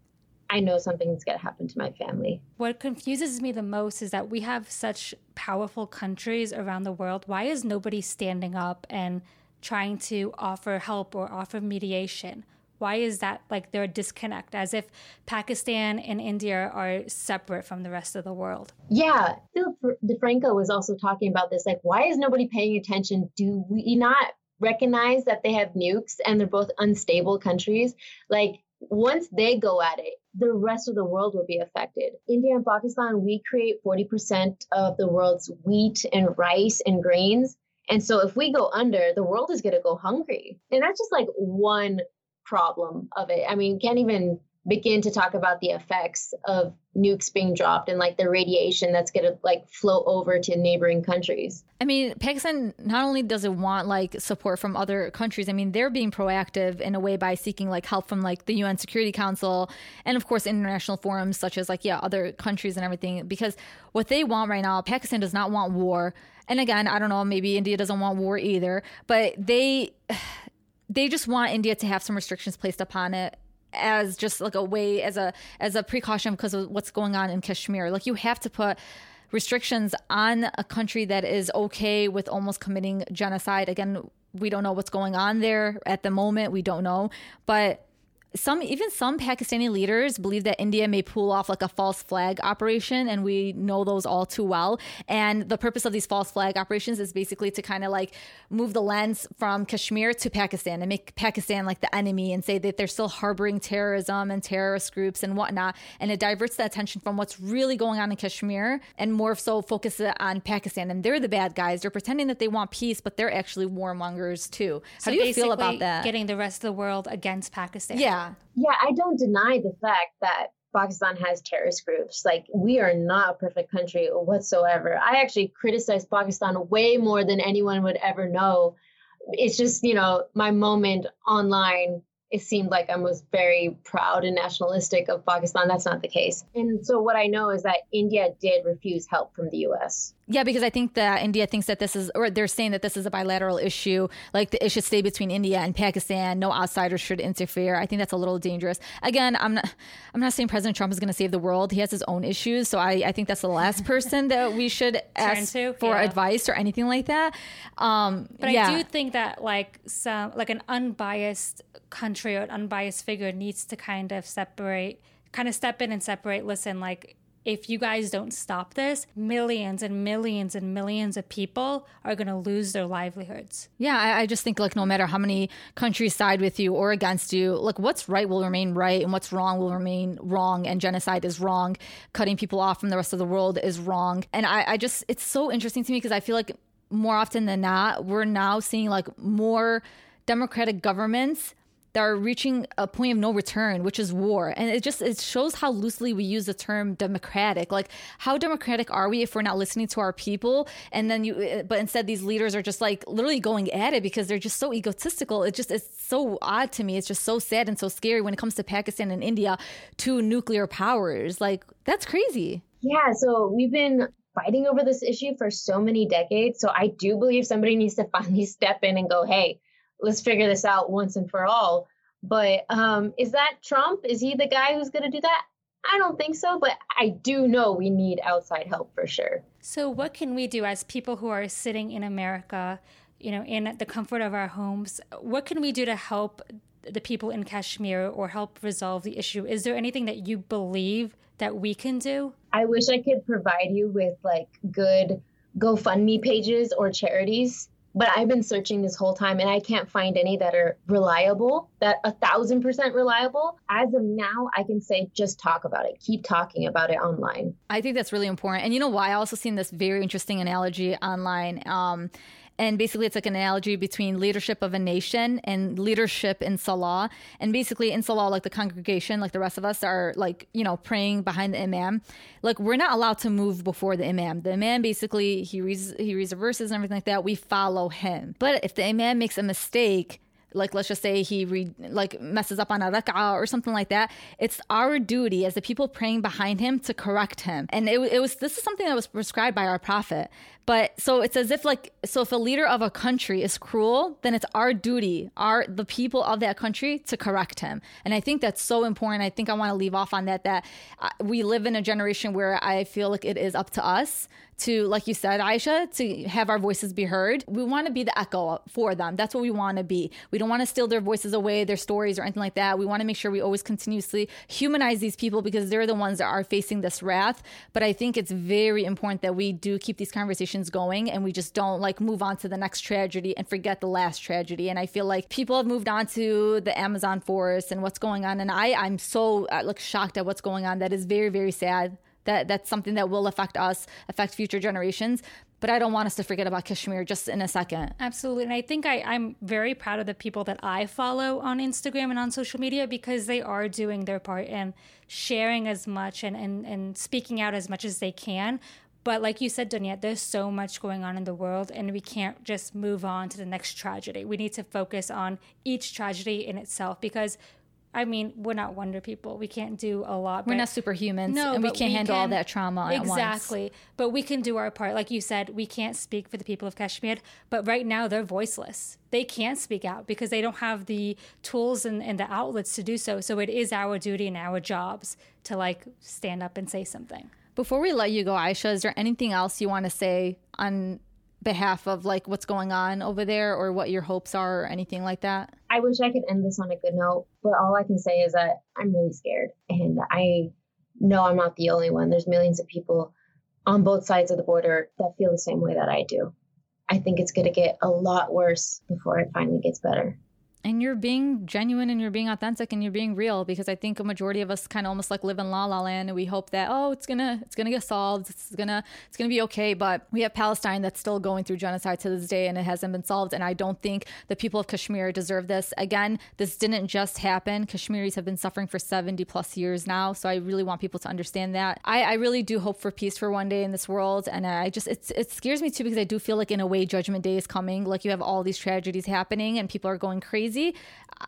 I know something's going to happen to my family. What confuses me the most is that we have such powerful countries around the world. Why is nobody standing up and trying to offer help or offer mediation? Why is that like there a disconnect as if Pakistan and India are separate from the rest of the world? Yeah. Philip DeFranco was also talking about this. Like, why is nobody paying attention? Do we not recognize that they have nukes and they're both unstable countries? Like, once they go at it, the rest of the world will be affected. India and Pakistan, we create 40% of the world's wheat and rice and grains. And so if we go under, the world is going to go hungry. And that's just like one problem of it. I mean, can't even begin to talk about the effects of nukes being dropped and like the radiation that's going to like flow over to neighboring countries. I mean, Pakistan not only does it want like support from other countries, I mean, they're being proactive in a way by seeking like help from like the UN Security Council and of course international forums such as like yeah, other countries and everything because what they want right now, Pakistan does not want war. And again, I don't know, maybe India doesn't want war either, but they they just want India to have some restrictions placed upon it as just like a way as a as a precaution because of what's going on in Kashmir. Like you have to put restrictions on a country that is okay with almost committing genocide. Again, we don't know what's going on there at the moment. We don't know, but some even some Pakistani leaders believe that India may pull off like a false flag operation, and we know those all too well. And the purpose of these false flag operations is basically to kind of like move the lens from Kashmir to Pakistan and make Pakistan like the enemy and say that they're still harboring terrorism and terrorist groups and whatnot. And it diverts the attention from what's really going on in Kashmir and more so focuses on Pakistan. And they're the bad guys. They're pretending that they want peace, but they're actually warmongers too. How so do you feel about that? Getting the rest of the world against Pakistan. Yeah. Yeah, I don't deny the fact that Pakistan has terrorist groups. Like, we are not a perfect country whatsoever. I actually criticize Pakistan way more than anyone would ever know. It's just, you know, my moment online it seemed like I was very proud and nationalistic of Pakistan. That's not the case. And so what I know is that India did refuse help from the US. Yeah, because I think that India thinks that this is, or they're saying that this is a bilateral issue. Like the, it should stay between India and Pakistan. No outsiders should interfere. I think that's a little dangerous. Again, I'm not, I'm not saying President Trump is going to save the world. He has his own issues. So I, I think that's the last person that we should ask to, for yeah. advice or anything like that. Um, but yeah. I do think that like some, like an unbiased country or an unbiased figure needs to kind of separate, kind of step in and separate. Listen, like if you guys don't stop this, millions and millions and millions of people are going to lose their livelihoods. Yeah, I, I, just think like no matter how many countries side with you or against you, like what's right will remain right and what's wrong will remain wrong. And genocide is wrong. Cutting people off from the rest of the world is wrong. And I, I just, it's so interesting to me because I feel like more often than not, we're now seeing like more democratic governments that are reaching a point of no return, which is war. And it just it shows how loosely we use the term democratic. Like how democratic are we if we're not listening to our people? And then you eh, but instead these leaders are just like literally going at it because they're just so egotistical. It just it's so odd to me. It's just so sad and so scary when it comes to Pakistan and India, two nuclear powers. Like that's crazy. Yeah, so we've been fighting over this issue for so many decades. So I do believe somebody needs to finally step in and go, "Hey, let's figure this out once and for all. But um, is that Trump? Is he the guy who's going to do that? I don't think so, but I do know we need outside help for sure. So, what can we do as people who are sitting in America, you know, in the comfort of our homes? What can we do to help the people in Kashmir or help resolve the issue? Is there anything that you believe that we can do? I wish I could provide you with like good GoFundMe pages or charities but I've been searching this whole time and I can't find any that are reliable, that a thousand percent reliable. As of now, I can say just talk about it, keep talking about it online. I think that's really important. And you know why? I also seen this very interesting analogy online. Um, and basically, it's like an analogy between leadership of a nation and leadership in Salah. And basically, in Salah, like the congregation, like the rest of us are like, you know, praying behind the Imam. Like, we're not allowed to move before the Imam. The Imam basically, he reads, he reads the verses and everything like that. We follow him. But if the Imam makes a mistake, like let's just say he re- like messes up on a rak'ah or something like that it's our duty as the people praying behind him to correct him and it, it was this is something that was prescribed by our prophet but so it's as if like so if a leader of a country is cruel then it's our duty our the people of that country to correct him and i think that's so important i think i want to leave off on that that uh, we live in a generation where i feel like it is up to us to, like you said, Aisha, to have our voices be heard. We want to be the echo for them. That's what we want to be. We don't want to steal their voices away, their stories, or anything like that. We want to make sure we always continuously humanize these people because they're the ones that are facing this wrath. But I think it's very important that we do keep these conversations going and we just don't like move on to the next tragedy and forget the last tragedy. And I feel like people have moved on to the Amazon forest and what's going on. And I, I'm so uh, like shocked at what's going on. That is very, very sad that that's something that will affect us, affect future generations. But I don't want us to forget about Kashmir just in a second. Absolutely. And I think I, I'm very proud of the people that I follow on Instagram and on social media because they are doing their part and sharing as much and, and, and speaking out as much as they can. But like you said, Donyet, there's so much going on in the world, and we can't just move on to the next tragedy. We need to focus on each tragedy in itself because I mean, we're not wonder people. We can't do a lot. We're not superhumans, no, and we can't we handle can, all that trauma exactly. But we can do our part. Like you said, we can't speak for the people of Kashmir, but right now they're voiceless. They can't speak out because they don't have the tools and, and the outlets to do so. So it is our duty and our jobs to like stand up and say something. Before we let you go, Aisha, is there anything else you want to say on behalf of like what's going on over there or what your hopes are or anything like that? I wish I could end this on a good note, but all I can say is that I'm really scared and I know I'm not the only one. There's millions of people on both sides of the border that feel the same way that I do. I think it's going to get a lot worse before it finally gets better and you're being genuine and you're being authentic and you're being real because I think a majority of us kind of almost like live in la la land and we hope that oh it's gonna it's gonna get solved it's gonna it's gonna be okay but we have Palestine that's still going through genocide to this day and it hasn't been solved and I don't think the people of Kashmir deserve this. Again this didn't just happen. Kashmiris have been suffering for 70 plus years now so I really want people to understand that. I, I really do hope for peace for one day in this world and I just it's, it scares me too because I do feel like in a way judgment day is coming. Like you have all these tragedies happening and people are going crazy crazy.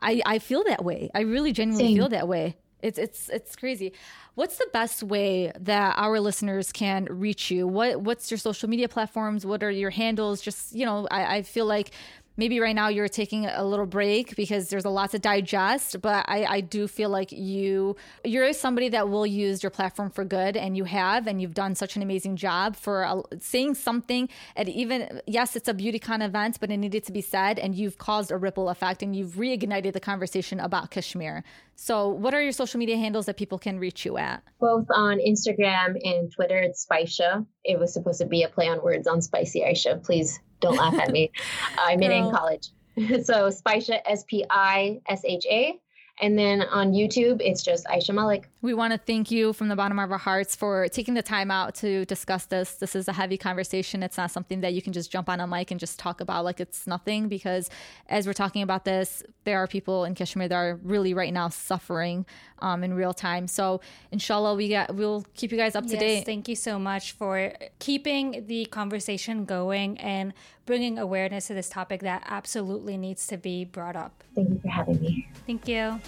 I, I feel that way. I really genuinely Same. feel that way. It's it's it's crazy. What's the best way that our listeners can reach you? What what's your social media platforms? What are your handles? Just you know, I, I feel like maybe right now you're taking a little break because there's a lot to digest but I, I do feel like you you're somebody that will use your platform for good and you have and you've done such an amazing job for uh, saying something and even yes it's a beautycon event but it needed to be said and you've caused a ripple effect and you've reignited the conversation about kashmir. So what are your social media handles that people can reach you at? Both on instagram and twitter it's spisha it was supposed to be a play on words on spicy aisha. Please don't laugh at me. I'm in college. so Spisha, S P I S H A. And then on YouTube, it's just Aisha Malik. We want to thank you from the bottom of our hearts for taking the time out to discuss this. This is a heavy conversation. It's not something that you can just jump on a mic and just talk about like it's nothing because as we're talking about this, there are people in Kashmir that are really right now suffering um, in real time. So inshallah, we got we'll keep you guys up to yes, date. Thank you so much for keeping the conversation going and bringing awareness to this topic that absolutely needs to be brought up. Thank you for having me. Thank you.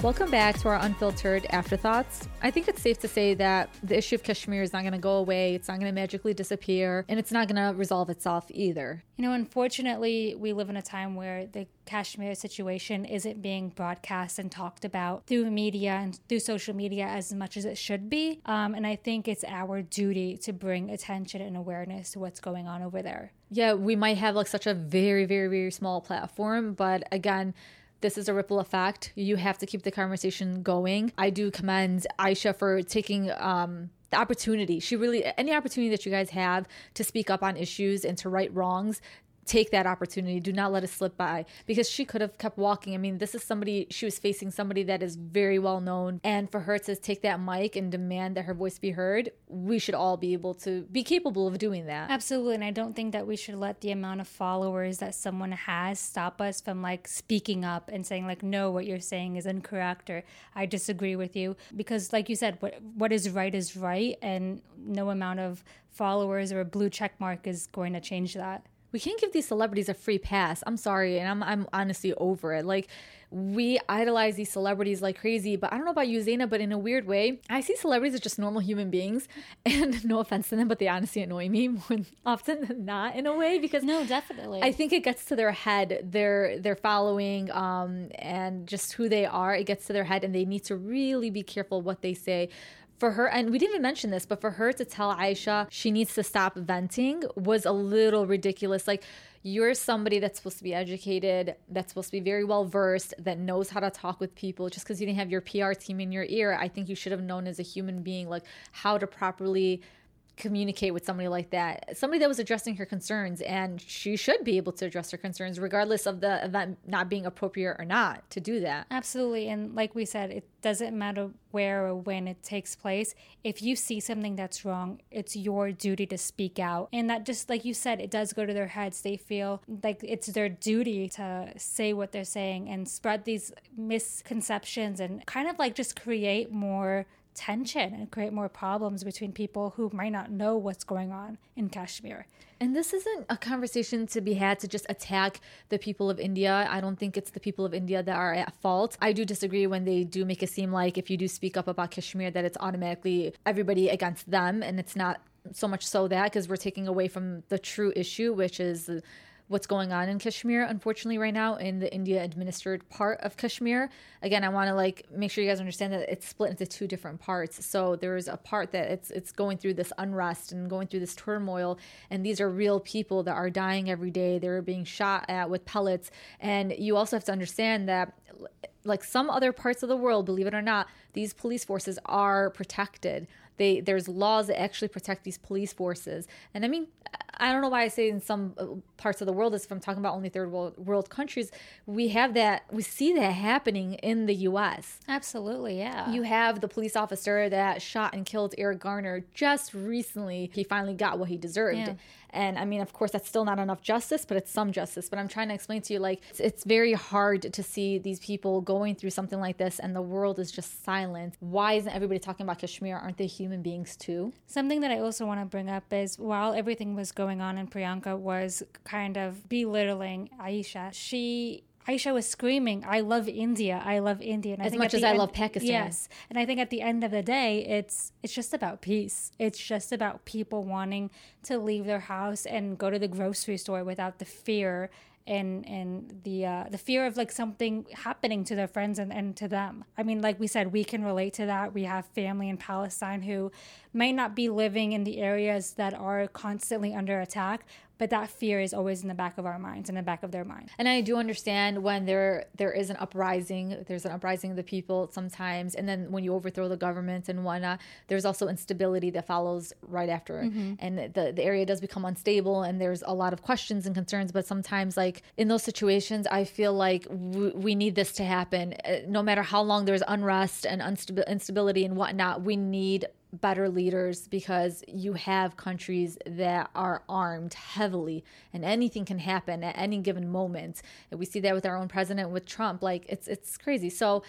Welcome back to our unfiltered afterthoughts. I think it's safe to say that the issue of Kashmir is not going to go away. It's not going to magically disappear, and it's not going to resolve itself either. You know, unfortunately, we live in a time where the Kashmir situation isn't being broadcast and talked about through media and through social media as much as it should be. Um, and I think it's our duty to bring attention and awareness to what's going on over there. Yeah, we might have like such a very, very, very small platform, but again, this is a ripple effect. You have to keep the conversation going. I do commend Aisha for taking um, the opportunity. She really, any opportunity that you guys have to speak up on issues and to right wrongs, take that opportunity. Do not let it slip by because she could have kept walking. I mean, this is somebody, she was facing somebody that is very well known. And for her to take that mic and demand that her voice be heard, we should all be able to be capable of doing that. Absolutely. And I don't think that we should let the amount of followers that someone has stop us from like speaking up and saying, like, no, what you're saying is incorrect or I disagree with you. Because, like you said, what, what is right is right. And no amount of followers or a blue check mark is going to change that we can't give these celebrities a free pass. I'm sorry, and I'm I'm honestly over it. Like we idolize these celebrities like crazy, but I don't know about you, Zaina, but in a weird way, I see celebrities as just normal human beings, and no offense to them, but they honestly annoy me more often than not in a way because no, definitely, I think it gets to their head, their their following, um, and just who they are. It gets to their head, and they need to really be careful what they say for her, and we didn't even mention this, but for her to tell Aisha she needs to stop venting was a little ridiculous. Like, you're somebody that's supposed to be educated, that's supposed to be very well versed, that knows how to talk with people. Just because you didn't have your PR team in your ear, I think you should have known as a human being, like how to properly communicate with somebody like that somebody that was addressing her concerns and she should be able to address her concerns regardless of the event not being appropriate or not to do that. Absolutely and like we said it doesn't matter where or when it takes place. If you see something that's wrong it's your duty to speak out and that just like you said it does go to their heads. They feel like it's their duty to say what they're saying and spread these misconceptions and kind of like just create more tension and create more problems between people who might not know what's going on in Kashmir. And this isn't a conversation to be had to just attack the people of India. I don't think it's the people of India that are at fault. I do disagree when they do make it seem like if you do speak up about Kashmir, that it's automatically everybody against them. And it's not so much so that because we're taking away from the true issue, which is what's going on in Kashmir, unfortunately, right now in the India administered part of Kashmir. Again, I want to like make sure you guys understand that it's split into two different parts. So there's a part that it's it's going through this unrest and going through this turmoil, and these are real people that are dying every day. They're being shot at with pellets, and you also have to understand that like some other parts of the world, believe it or not, these police forces are protected. They there's laws that actually protect these police forces. And I mean, I don't know why I say in some uh, parts of the world, if I'm talking about only third world, world countries, we have that, we see that happening in the US. Absolutely, yeah. You have the police officer that shot and killed Eric Garner just recently. He finally got what he deserved. Yeah. And I mean, of course, that's still not enough justice, but it's some justice. But I'm trying to explain to you, like, it's, it's very hard to see these people going through something like this and the world is just silent. Why isn't everybody talking about Kashmir? Aren't they human beings too? Something that I also want to bring up is while everything was going on and Priyanka was kind of belittling Aisha, she Aisha was screaming, "I love India! I love India!" And as much as I love Pakistan. Yes, and I think at the end of the day, it's it's just about peace. It's just about people wanting to leave their house and go to the grocery store without the fear and and the uh, the fear of like something happening to their friends and, and to them. I mean, like we said, we can relate to that. We have family in Palestine who might not be living in the areas that are constantly under attack, but that fear is always in the back of our minds in the back of their mind. And i do understand when there there is an uprising there's an uprising of the people sometimes and then when you overthrow the government and whatnot there's also instability that follows right after. Mm-hmm. and the, the area does become unstable and there's a lot of questions and concerns but sometimes like in those situations i feel like w- we need this to happen. Uh, no matter how long there's unrest and instability and whatnot we need better leaders because you have countries that are armed heavily and anything can happen at any given moment. And we see that with our own president with Trump. Like it's it's crazy. So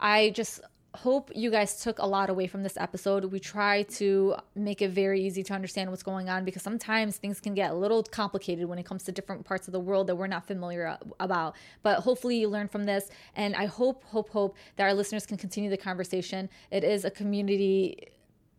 I just hope you guys took a lot away from this episode. We try to make it very easy to understand what's going on because sometimes things can get a little complicated when it comes to different parts of the world that we're not familiar about. But hopefully you learn from this and I hope hope hope that our listeners can continue the conversation. It is a community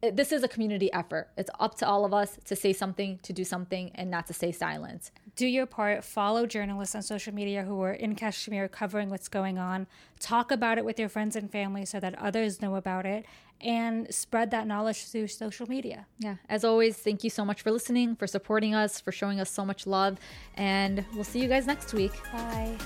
this is a community effort. It's up to all of us to say something, to do something, and not to stay silent. Do your part. Follow journalists on social media who are in Kashmir covering what's going on. Talk about it with your friends and family so that others know about it and spread that knowledge through social media. Yeah. As always, thank you so much for listening, for supporting us, for showing us so much love. And we'll see you guys next week. Bye.